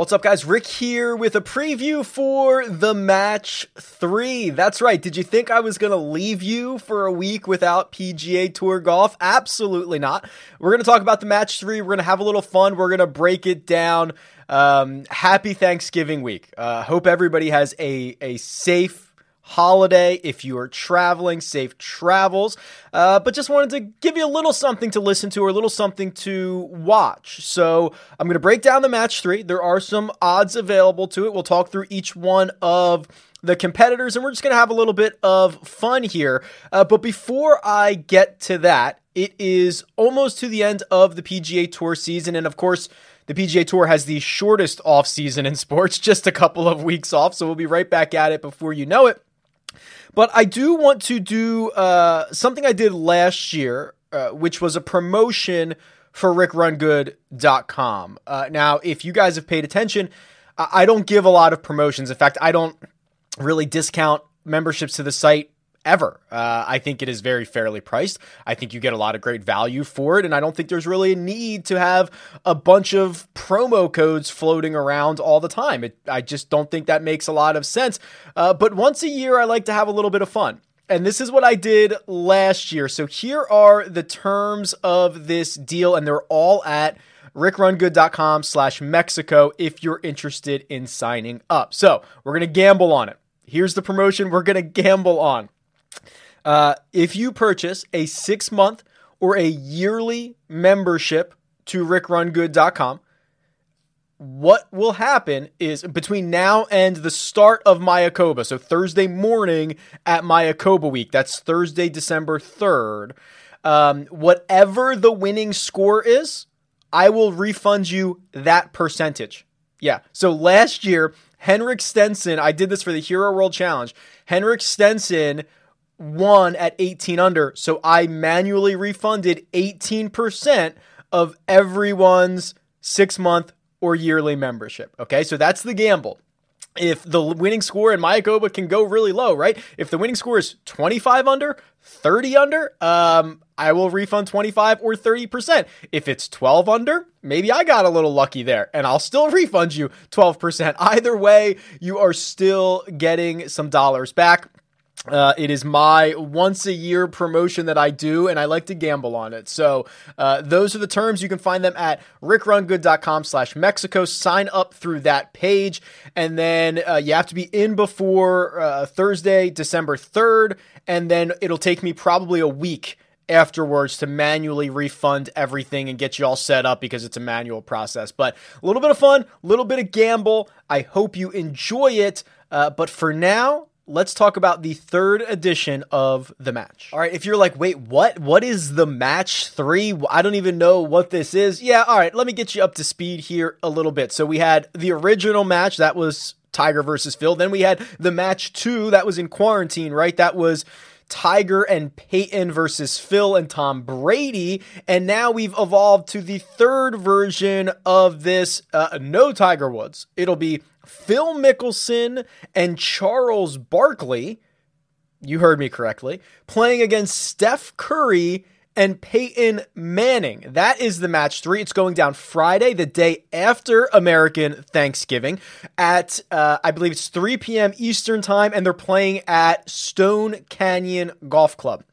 What's up, guys? Rick here with a preview for the match three. That's right. Did you think I was going to leave you for a week without PGA Tour golf? Absolutely not. We're going to talk about the match three. We're going to have a little fun. We're going to break it down. Um, happy Thanksgiving week. Uh, hope everybody has a, a safe, holiday. If you are traveling, safe travels. Uh, but just wanted to give you a little something to listen to or a little something to watch. So I'm going to break down the match three. There are some odds available to it. We'll talk through each one of the competitors and we're just going to have a little bit of fun here. Uh, but before I get to that, it is almost to the end of the PGA Tour season. And of course, the PGA Tour has the shortest off season in sports, just a couple of weeks off. So we'll be right back at it before you know it. But I do want to do uh, something I did last year, uh, which was a promotion for rickrungood.com. Uh, now, if you guys have paid attention, I don't give a lot of promotions. In fact, I don't really discount memberships to the site ever. Uh, I think it is very fairly priced. I think you get a lot of great value for it, and I don't think there's really a need to have a bunch of promo codes floating around all the time. It, I just don't think that makes a lot of sense. Uh, but once a year, I like to have a little bit of fun. And this is what I did last year. So here are the terms of this deal, and they're all at rickrungood.com slash Mexico if you're interested in signing up. So we're going to gamble on it. Here's the promotion we're going to gamble on. Uh, if you purchase a six month or a yearly membership to rickrungood.com, what will happen is between now and the start of Mayakoba, so Thursday morning at Mayakoba week, that's Thursday, December 3rd, um, whatever the winning score is, I will refund you that percentage. Yeah. So last year, Henrik Stenson, I did this for the Hero World Challenge. Henrik Stenson won at 18 under. So I manually refunded 18% of everyone's six month or yearly membership. Okay, so that's the gamble. If the winning score in Mayakoba can go really low, right? If the winning score is 25 under, 30 under, um, I will refund 25 or 30%. If it's 12 under, maybe I got a little lucky there and I'll still refund you 12%. Either way, you are still getting some dollars back. Uh, it is my once a year promotion that I do, and I like to gamble on it. So uh, those are the terms. You can find them at rickrungood.com slash Mexico. Sign up through that page, and then uh, you have to be in before uh, Thursday, December 3rd, and then it'll take me probably a week afterwards to manually refund everything and get you all set up because it's a manual process. But a little bit of fun, a little bit of gamble. I hope you enjoy it. Uh, but for now, let's talk about the third edition of the match. All right, if you're like, wait, what? What is the match three? I don't even know what this is. Yeah, all right, let me get you up to speed here a little bit. So we had the original match that was Tiger versus Phil. Then we had the match two that was in quarantine, right? That was Tiger and Peyton versus Phil and Tom Brady. And now we've evolved to the third version of this. Uh, no Tiger Woods. It'll be Phil Mickelson and Charles Barkley. You heard me correctly. Playing against Steph Curry and Peyton Manning. That is the match three. It's going down Friday, the day after American Thanksgiving, at uh, I believe it's 3 p.m. Eastern time, and they're playing at Stone Canyon Golf Club.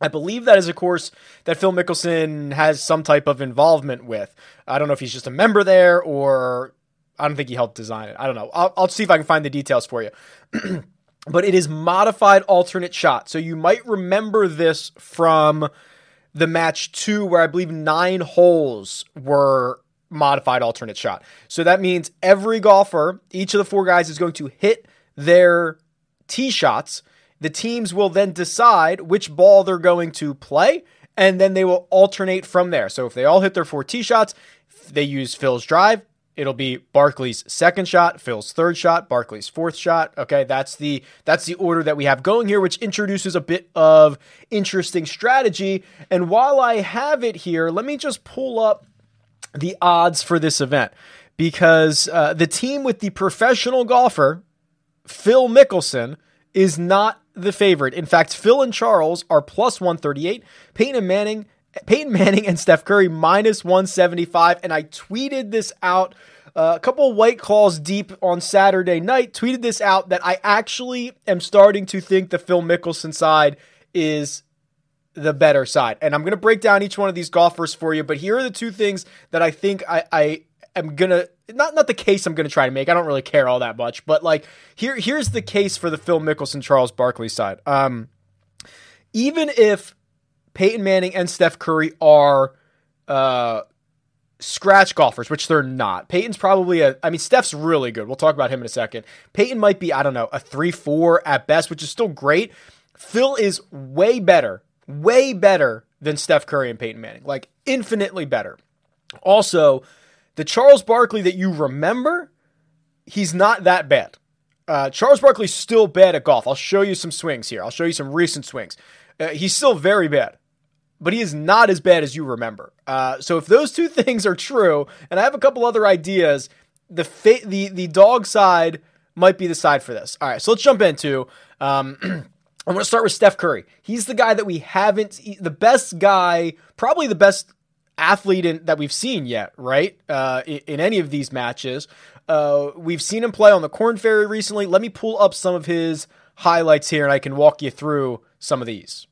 I believe that is a course that Phil Mickelson has some type of involvement with. I don't know if he's just a member there or I don't think he helped design it. I don't know. I'll, I'll see if I can find the details for you. but it is modified alternate shot. So you might remember this from the match two, where I believe nine holes were modified alternate shot. So that means every golfer, each of the four guys, is going to hit their tee shots. The teams will then decide which ball they're going to play, and then they will alternate from there. So if they all hit their four tee shots, they use Phil's drive, it'll be Barkley's second shot, Phil's third shot, Barkley's fourth shot. Okay, that's the that's the order that we have going here, which introduces a bit of interesting strategy. And while I have it here, let me just pull up the odds for this event because uh, the team with the professional golfer Phil Mickelson is not the favorite. In fact, Phil and Charles are plus 138. Peyton and Manning Peyton Manning and Steph Curry minus 175. And I tweeted this out uh, a couple White Claws deep on Saturday night, tweeted this out that I actually am starting to think the Phil Mickelson side is the better side. And I'm going to break down each one of these golfers for you, but here are the two things that I think I, I am going to not not the case I'm going to try to make. I don't really care all that much, but like here here's the case for the Phil Mickelson Charles Barkley side. Um even if Peyton Manning and Steph Curry are uh scratch golfers, which they're not. Peyton's probably a, I mean, Steph's really good. We'll talk about him in a second. Peyton might be, I don't know, a 3 4 at best, which is still great. Phil is way better way better than Steph Curry and Peyton Manning, like infinitely better. Also, the Charles Barkley that you remember, he's not that bad. Uh, Charles Barkley's still bad at golf. I'll show you some swings here. I'll show you some recent swings. Uh, he's still very bad, but he is not as bad as you remember. Uh, so if those two things are true, and I have a couple other ideas, the fa- the the dog side might be the side for this. All right, so let's jump into. Um, I'm going to start with Steph Curry. He's the guy that we haven't, the best guy, probably the best athlete in, that we've seen yet, right? Uh, in, in, any of these matches. Uh, we've seen him play on the Corn Ferry recently. Let me pull up some of his highlights here and I can walk you through some of these.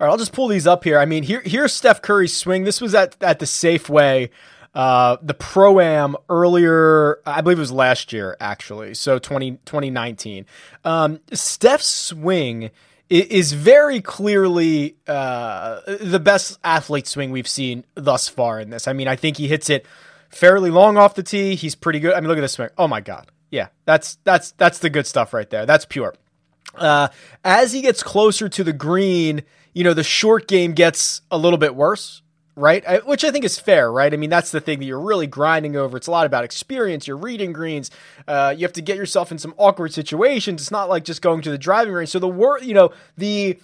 All right, I'll just pull these up here. I mean, here here's Steph Curry's swing. This was at at the Safeway uh, the Pro Am earlier, I believe it was last year, actually. So 20, 2019. Um, Steph's swing is very clearly uh, the best athlete swing we've seen thus far in this. I mean, I think he hits it fairly long off the tee. He's pretty good. I mean, look at this swing. Oh my god. Yeah, that's that's that's the good stuff right there. That's pure. Uh, as he gets closer to the green, you know, the short game gets a little bit worse right? I, which I think is fair, right? I mean, that's the thing that you're really grinding over. It's a lot about experience. You're reading greens. Uh, you have to get yourself in some awkward situations. It's not like just going to the driving range. So the wor- you know, the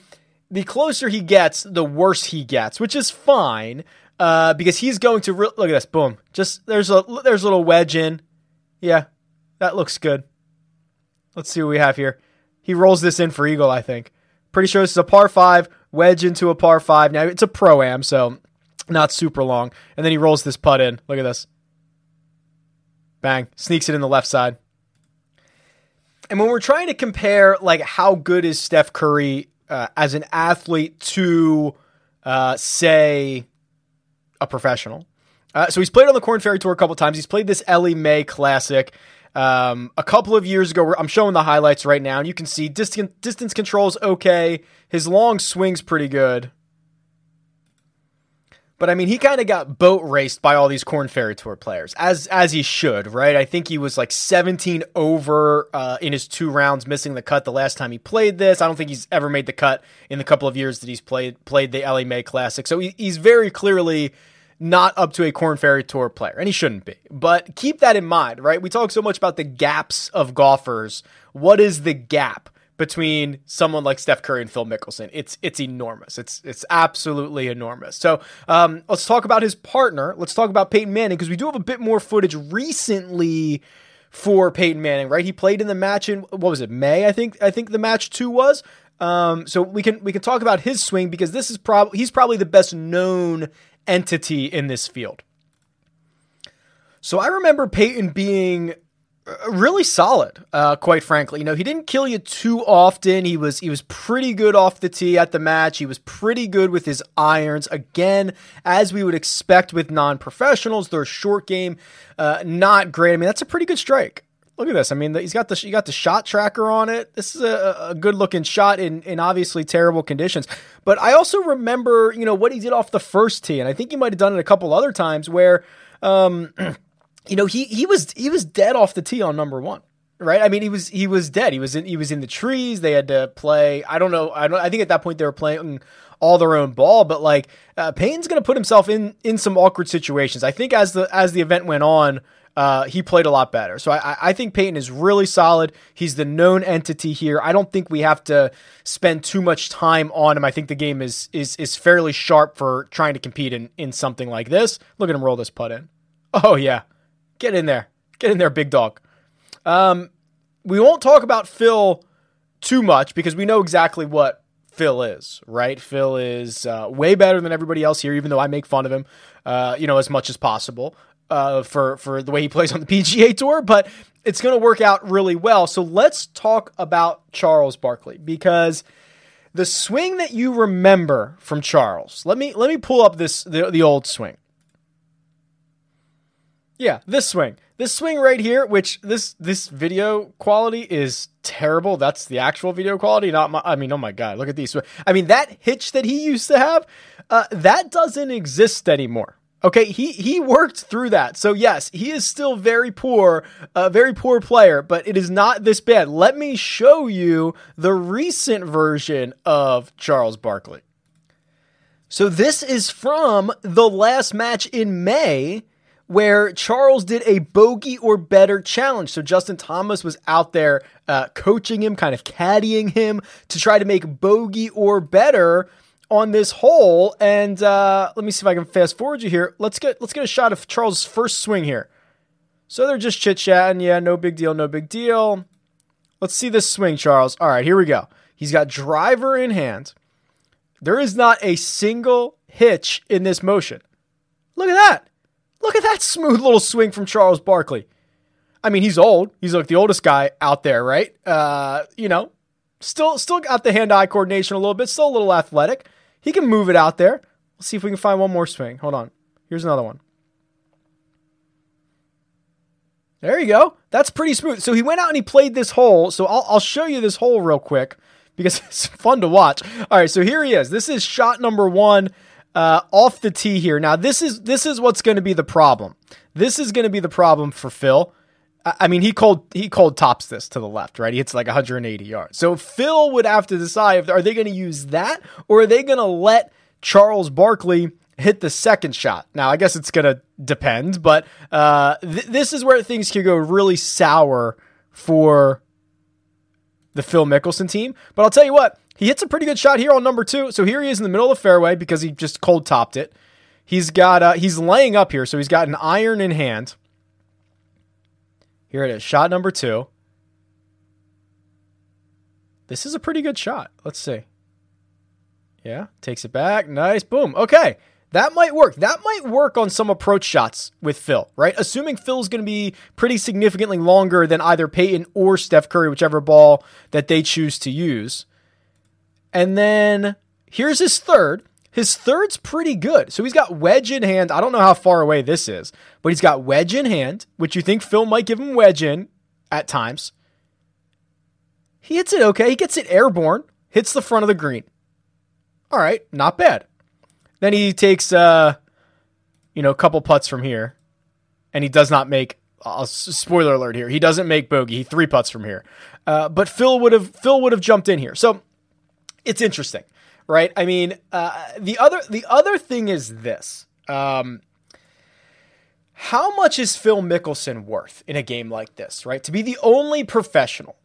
the closer he gets, the worse he gets, which is fine uh, because he's going to re- look at this. Boom, just there's a there's a little wedge in. Yeah, that looks good. Let's see what we have here. He rolls this in for eagle, I think. Pretty sure this is a par five wedge into a par five. Now it's a pro am, so not super long. And then he rolls this putt in. Look at this. Bang. Sneaks it in the left side. And when we're trying to compare, like, how good is Steph Curry uh, as an athlete to, uh, say, a professional? Uh, so he's played on the Corn Ferry Tour a couple times. He's played this Ellie Mae Classic um, a couple of years ago. I'm showing the highlights right now, and you can see distance distance control's okay. His long swing's pretty good. But I mean, he kind of got boat raced by all these Corn Ferry Tour players, as as he should, right? I think he was like 17 over uh, in his two rounds, missing the cut the last time he played this. I don't think he's ever made the cut in the couple of years that he's played played the Ellie Mae Classic. So he, he's very clearly not up to a Corn Ferry Tour player, and he shouldn't be. But keep that in mind, right? We talk so much about the gaps of golfers. What is the gap? between someone like Steph Curry and Phil Mickelson. It's it's enormous. It's it's absolutely enormous. So um, let's talk about his partner. Let's talk about Peyton Manning because we do have a bit more footage recently for Peyton Manning. Right, he played in the match in what was it May? I think I think the match two was. Um, so we can we can talk about his swing because this is probably he's probably the best known entity in this field. So I remember Peyton being really solid, uh, quite frankly. You know, he didn't kill you too often. He was he was pretty good off the tee at the match. He was pretty good with his irons. Again, as we would expect with non-professionals, their short game uh, not great. I mean, that's a pretty good strike. Look at this. I mean, he's got the you got the shot tracker on it. This is a, a good looking shot in in obviously terrible conditions. But I also remember, you know, what he did off the first tee, and I think he might have done it a couple other times where. Um, you know, he he was he was dead off the tee on number one. Right, I mean, he was he was dead. He was in he was in the trees. They had to play. I don't know. I don't. I think at that point they were playing all their own ball. But like, uh, Peyton's going to put himself in in some awkward situations. I think as the as the event went on, uh, he played a lot better. So I, I think Peyton is really solid. He's the known entity here. I don't think we have to spend too much time on him. I think the game is is is fairly sharp for trying to compete in in something like this. Look at him roll this putt in. Oh yeah, Get in there. Get in there, big dog. Um, we won't talk about Phil too much because we know exactly what Phil is, right? Phil is uh, way better than everybody else here, even though I make fun of him, uh, you know, as much as possible. Uh, for for the way he plays on the PGA Tour, but it's going to work out really well. So let's talk about Charles Barkley because the swing that you remember from Charles. Let me let me pull up this the, the old swing. Yeah, this swing. This swing right here, which this this video quality is terrible. That's the actual video quality, not my. I mean, oh my god, look at these. I mean, that hitch that he used to have, uh, that doesn't exist anymore. Okay, he he worked through that. So yes, he is still very poor, a very poor player, but it is not this bad. Let me show you the recent version of Charles Barkley. So this is from the last match in May where Charles did a bogey or better challenge. So Justin Thomas was out there uh, coaching him, kind of caddying him to try to make bogey or better on this hole. And uh, let me see if I can fast forward you here. Let's get let's get a shot of Charles' first swing here. So they're just chit chatting. Yeah, no big deal, no big deal. Let's see this swing, Charles. All right, here we go. He's got driver in hand. There is not a single hitch in this motion. Look at that. Look at that smooth little swing from Charles Barkley. I mean, he's old. He's like the oldest guy out there, right? Uh, you know, still still got the hand-eye coordination a little bit, still a little athletic. He can move it out there. Let's see if we can find one more swing. Hold on. Here's another one. There you go. That's pretty smooth. So he went out and he played this hole. So I'll, I'll show you this hole real quick because it's fun to watch. All right, so here he is. This is shot number one uh, off the tee here. Now this is this is what's going to be the problem. This is going to be the problem for Phil. I mean, he called he called tops this to the left, right? He hits like 180 yards. So Phil would have to decide if are they going to use that or are they going to let Charles Barkley hit the second shot? Now, I guess it's going to depend, but uh, th- this is where things can go really sour for the Phil Mickelson team. But I'll tell you what, he hits a pretty good shot here on number two. So here he is in the middle of the fairway because he just cold topped it. He's got uh, he's laying up here, so he's got an iron in hand. Here it is, shot number two. This is a pretty good shot. Let's see. Yeah, takes it back. Nice. Boom. Okay. That might work. That might work on some approach shots with Phil, right? Assuming Phil's going to be pretty significantly longer than either Peyton or Steph Curry, whichever ball that they choose to use. And then here's his third. His third's pretty good. So he's got wedge in hand. I don't know how far away this is, but he's got wedge in hand, which you think Phil might give him wedge in at times. He hits it okay. He gets it airborne, hits the front of the green. All right, not bad. Then he takes, uh, you know, a couple putts from here, and he does not make. Uh, spoiler alert here: he doesn't make bogey. He three putts from here, uh, but Phil would have Phil would have jumped in here. So it's interesting right? I mean, uh, the other the other thing is this: um, how much is Phil Mickelson worth in a game like this? Right, to be the only professional,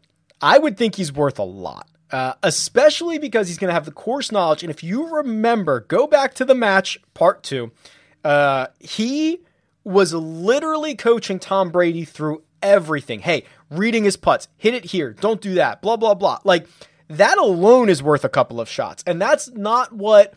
I would think he's worth a lot. Uh, especially because he's going to have the course knowledge. And if you remember, go back to the match part two. Uh, he was literally coaching Tom Brady through everything. Hey, reading his putts, hit it here, don't do that, blah, blah, blah. Like, that alone is worth a couple of shots. And that's not what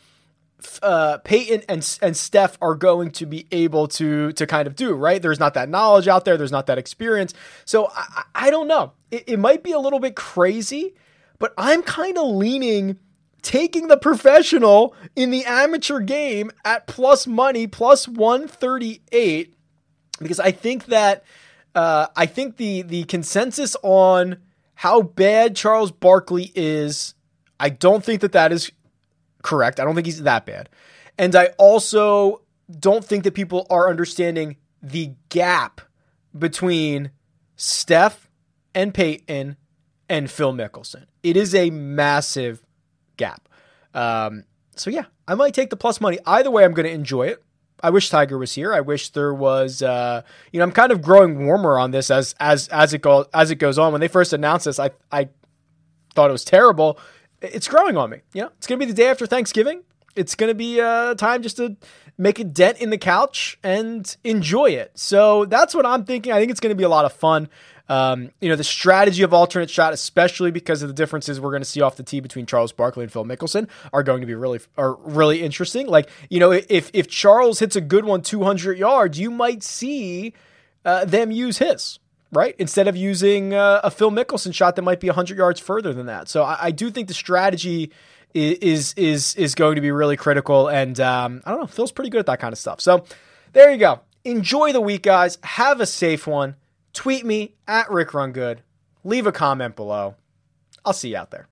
uh, Peyton and and Steph are going to be able to to kind of do, right? There's not that knowledge out there. There's not that experience. So I, I don't know. It, it might be a little bit crazy, but I'm kind of leaning taking the professional in the amateur game at plus money, plus 138, because I think that uh, I think the the consensus on how bad Charles Barkley is, I don't think that that is correct. I don't think he's that bad. And I also don't think that people are understanding the gap between Steph and Peyton and Phil Mickelson. It is a massive gap. Um, so yeah, I might take the plus money. Either way, I'm going to enjoy it. I wish Tiger was here. I wish there was. Uh, you know, I'm kind of growing warmer on this as as as it goes as it goes on. When they first announced this, I I thought it was terrible. It's growing on me. You know, it's gonna be the day after Thanksgiving. It's gonna be uh, time just to make a dent in the couch and enjoy it. So that's what I'm thinking. I think it's gonna be a lot of fun. Um, you know, the strategy of alternate shot, especially because of the differences we're going to see off the tee between Charles Barkley and Phil Mickelson, are going to be really are really interesting. Like, you know, if if Charles hits a good one 200 yards, you might see uh, them use his right? Instead of using uh, a Phil Mickelson shot that might be 100 yards further than that. So I, I do think the strategy is is is going to be really critical. And um, I don't know, Phil's pretty good at that kind of stuff. So there you go. Enjoy the week, guys. Have a safe one. Tweet me at Rick. Leave a comment below. I'll see you out there.